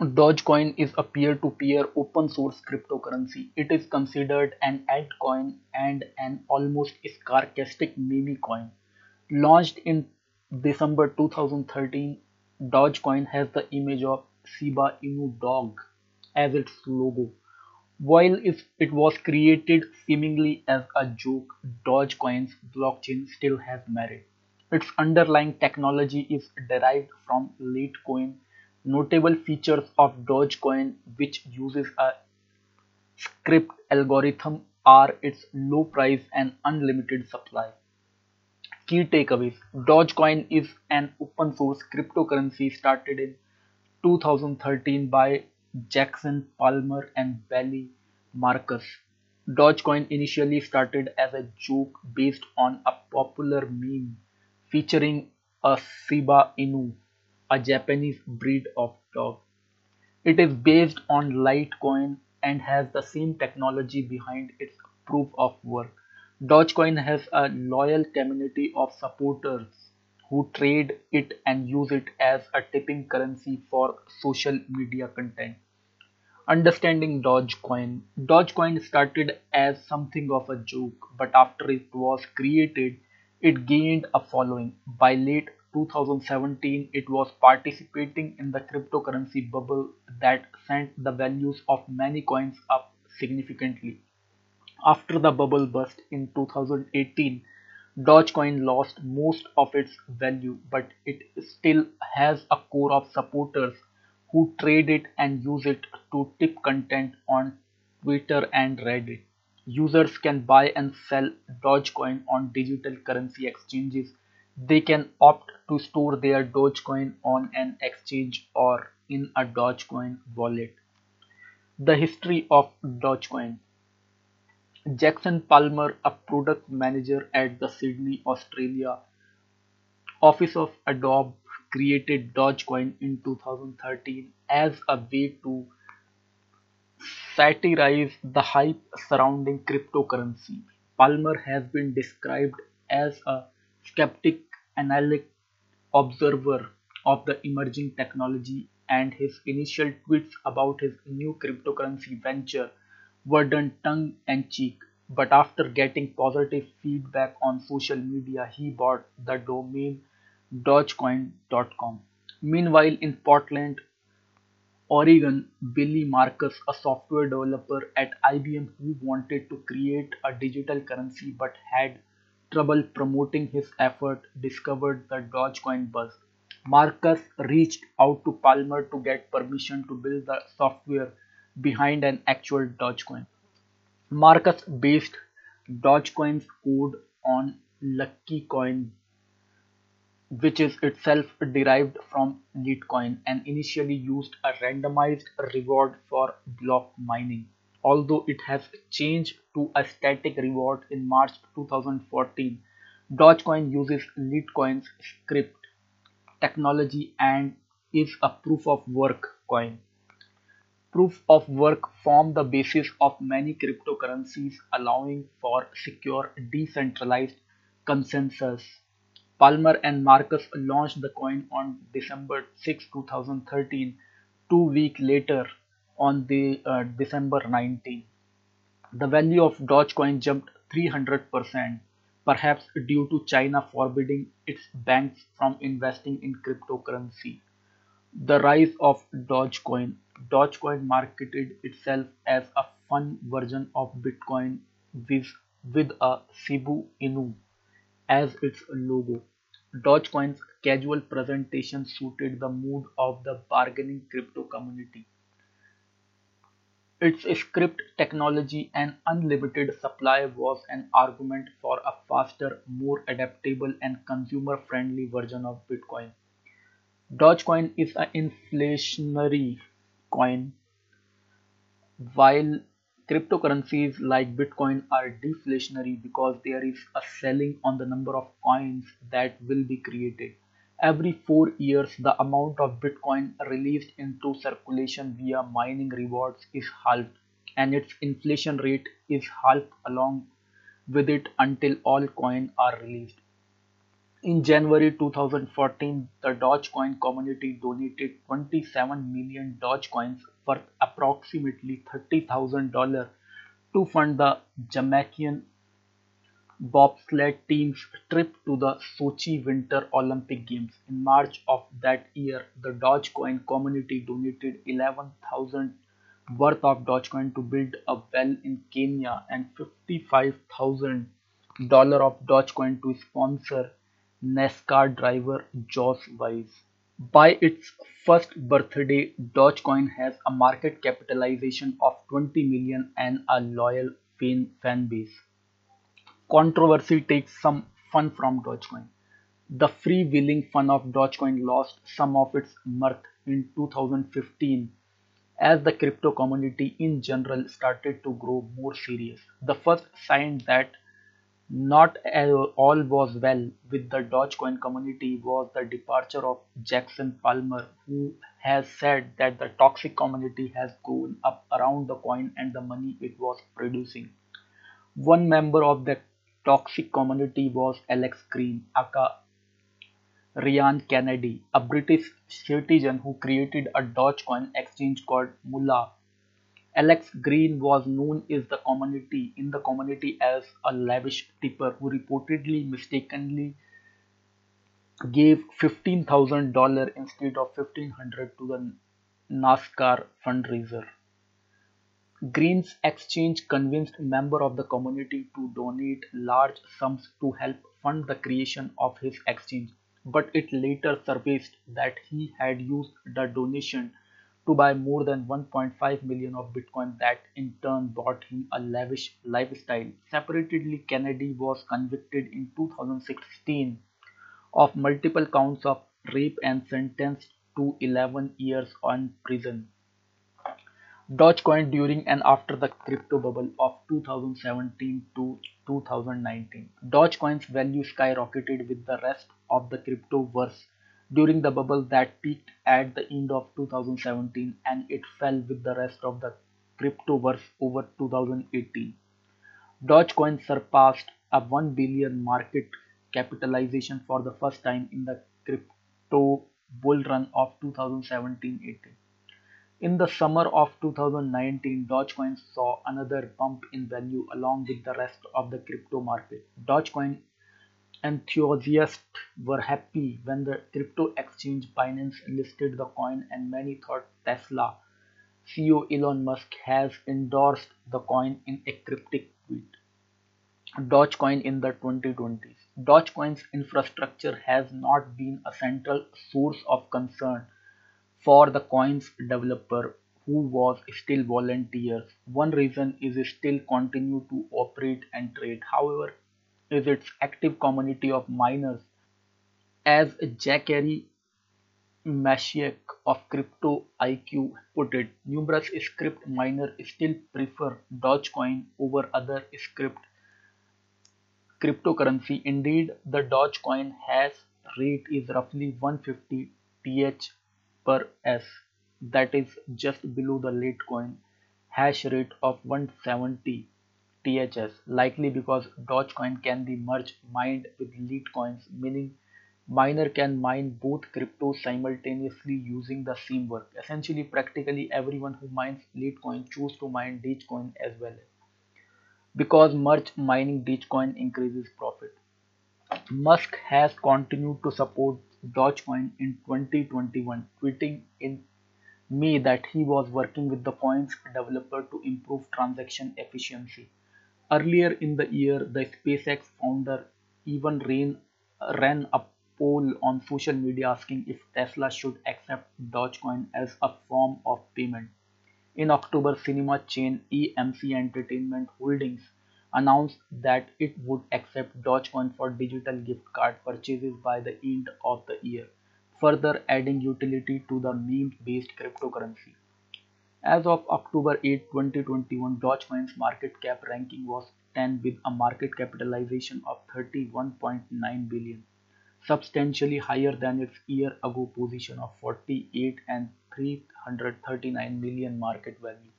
Dogecoin is a peer-to-peer open-source cryptocurrency. It is considered an altcoin and an almost sarcastic meme coin. Launched in December 2013, Dogecoin has the image of Shiba Inu dog as its logo. While it was created seemingly as a joke, Dogecoin's blockchain still has merit. Its underlying technology is derived from Litecoin. Notable features of Dogecoin, which uses a Scrypt algorithm, are its low price and unlimited supply. Key takeaways Dogecoin is an open source cryptocurrency started in 2013 by Jackson Palmer and Billy Markus. Dogecoin initially started as a joke based on a popular meme featuring a Shiba Inu, a Japanese breed of dog. It is based on Litecoin and has the same technology behind its proof of work. Dogecoin has a loyal community of supporters who trade it and use it as a tipping currency for social media content. Understanding Dogecoin Dogecoin started as something of a joke, but after it was created, it gained a following. By late 2017, it was participating in the cryptocurrency bubble that sent the values of many coins up significantly. After the bubble burst in 2018, Dogecoin lost most of its value, but it still has a core of supporters who trade it and use it to tip content on Twitter and Reddit. Users can buy and sell Dogecoin on digital currency exchanges. They can opt to store their Dogecoin on an exchange or in a Dogecoin wallet. The history of Dogecoin Jackson Palmer, a product manager at the Sydney, Australia office of Adobe, created Dogecoin in 2013 as a way to satirize the hype surrounding cryptocurrency. Palmer has been described as a skeptic, analytic observer of the emerging technology, and his initial tweets about his new cryptocurrency venture were done tongue in cheek. But after getting positive feedback on social media, he bought the domain Dogecoin.com. Meanwhile, in Portland, Oregon, Billy Markus, a software developer at IBM who wanted to create a digital currency but had trouble promoting his effort, discovered the Dogecoin buzz. Markus reached out to Palmer to get permission to build the software behind an actual Dogecoin. Markus based Dogecoin's code on Luckycoin which is itself derived from Litecoin and initially used a randomized reward for block mining, although it has changed to a static reward in March 2014. Dogecoin uses Litecoin's Scrypt technology and is a proof of work coin. Proof of work form the basis of many cryptocurrencies, allowing for secure, decentralized consensus. Palmer and Markus launched the coin on December 6, 2013. Two weeks later, on the uh, December 19, the value of Dogecoin jumped 300%, perhaps due to China forbidding its banks from investing in cryptocurrency. The rise of Dogecoin. Dogecoin marketed itself as a fun version of Bitcoin with, with a Shiba Inu as its logo. Dogecoin's casual presentation suited the mood of the bargaining crypto community. Its Scrypt technology and unlimited supply was an argument for a faster, more adaptable, and consumer friendly version of Bitcoin. Dogecoin is an inflationary coin, while cryptocurrencies like Bitcoin are deflationary because there is a ceiling on the number of coins that will be created. Every four years, the amount of Bitcoin released into circulation via mining rewards is halved, and its inflation rate is halved along with it until all coins are released. In January 2014, the Dogecoin community donated 27 million Dogecoins worth approximately $30,000 to fund the Jamaican bobsled team's trip to the Sochi Winter Olympic Games. In March of that year, the Dogecoin community donated 11,000 worth of Dogecoin to build a well in Kenya and $55,000 of Dogecoin to sponsor NASCAR driver Josh Wise. By its first birthday, Dogecoin has a market capitalization of 20 million and a loyal fan base. Controversy takes some fun from Dogecoin. The freewheeling fun of Dogecoin lost some of its mirth in 2015 as the crypto community in general started to grow more serious. The first sign that not all was well with the Dogecoin community was the departure of Jackson Palmer, who has said that the toxic community has grown up around the coin and the money it was producing. One member of the toxic community was Alex Green, aka Ryan Kennedy, a British citizen who created a Dogecoin exchange called Moolah. Alex Green was known in the community as a lavish tipper who reportedly mistakenly gave $15,000 instead of 1,500 to the NASCAR fundraiser. Green's exchange convinced members of the community to donate large sums to help fund the creation of his exchange, but it later surfaced that he had used the donation to buy more than 1.5 million of Bitcoin that in turn bought him a lavish lifestyle. Separately, Kennedy was convicted in 2016 of multiple counts of rape and sentenced to 11 years in prison. Dogecoin during and after the crypto bubble of 2017 to 2019. Dogecoin's value skyrocketed with the rest of the cryptoverse during the bubble that peaked at the end of 2017 and it fell with the rest of the cryptoverse over 2018. Dogecoin surpassed a 1 billion market capitalization for the first time in the crypto bull run of 2017-18. In the summer of 2019, Dogecoin saw another bump in value along with the rest of the crypto market. Dogecoin enthusiasts were happy when the crypto exchange Binance listed the coin and many thought Tesla CEO Elon Musk has endorsed the coin in a cryptic tweet. Dogecoin in the 2020s. Dogecoin's infrastructure has not been a central source of concern for the coin's developer who was still volunteers. One reason is still continue to operate and trade. However, is its active community of miners. As Zachary Mashiach of Crypto IQ put it, numerous Scrypt miners still prefer Dogecoin over other Scrypt cryptocurrency. Indeed, the Dogecoin hash rate is roughly 150 TH per s, that is just below the Litecoin hash rate of 170 THS, likely because Dogecoin can be merged mined with Litecoins, meaning miner can mine both cryptos simultaneously using the same work. Essentially, practically everyone who mines Litecoin choose to mine Dogecoin as well because merge mining Dogecoin increases profit. Musk has continued to support Dogecoin in 2021, tweeting in May that he was working with the coin's developer to improve transaction efficiency. Earlier in the year, the SpaceX founder even ran, ran a poll on social media asking if Tesla should accept Dogecoin as a form of payment. In October, cinema chain AMC Entertainment Holdings announced that it would accept Dogecoin for digital gift card purchases by the end of the year, further adding utility to the meme-based cryptocurrency. As of October 8, 2021, Dogecoin's market cap ranking was 10 with a market capitalization of 31.9 billion, substantially higher than its year ago position of 48 and 339 million market value.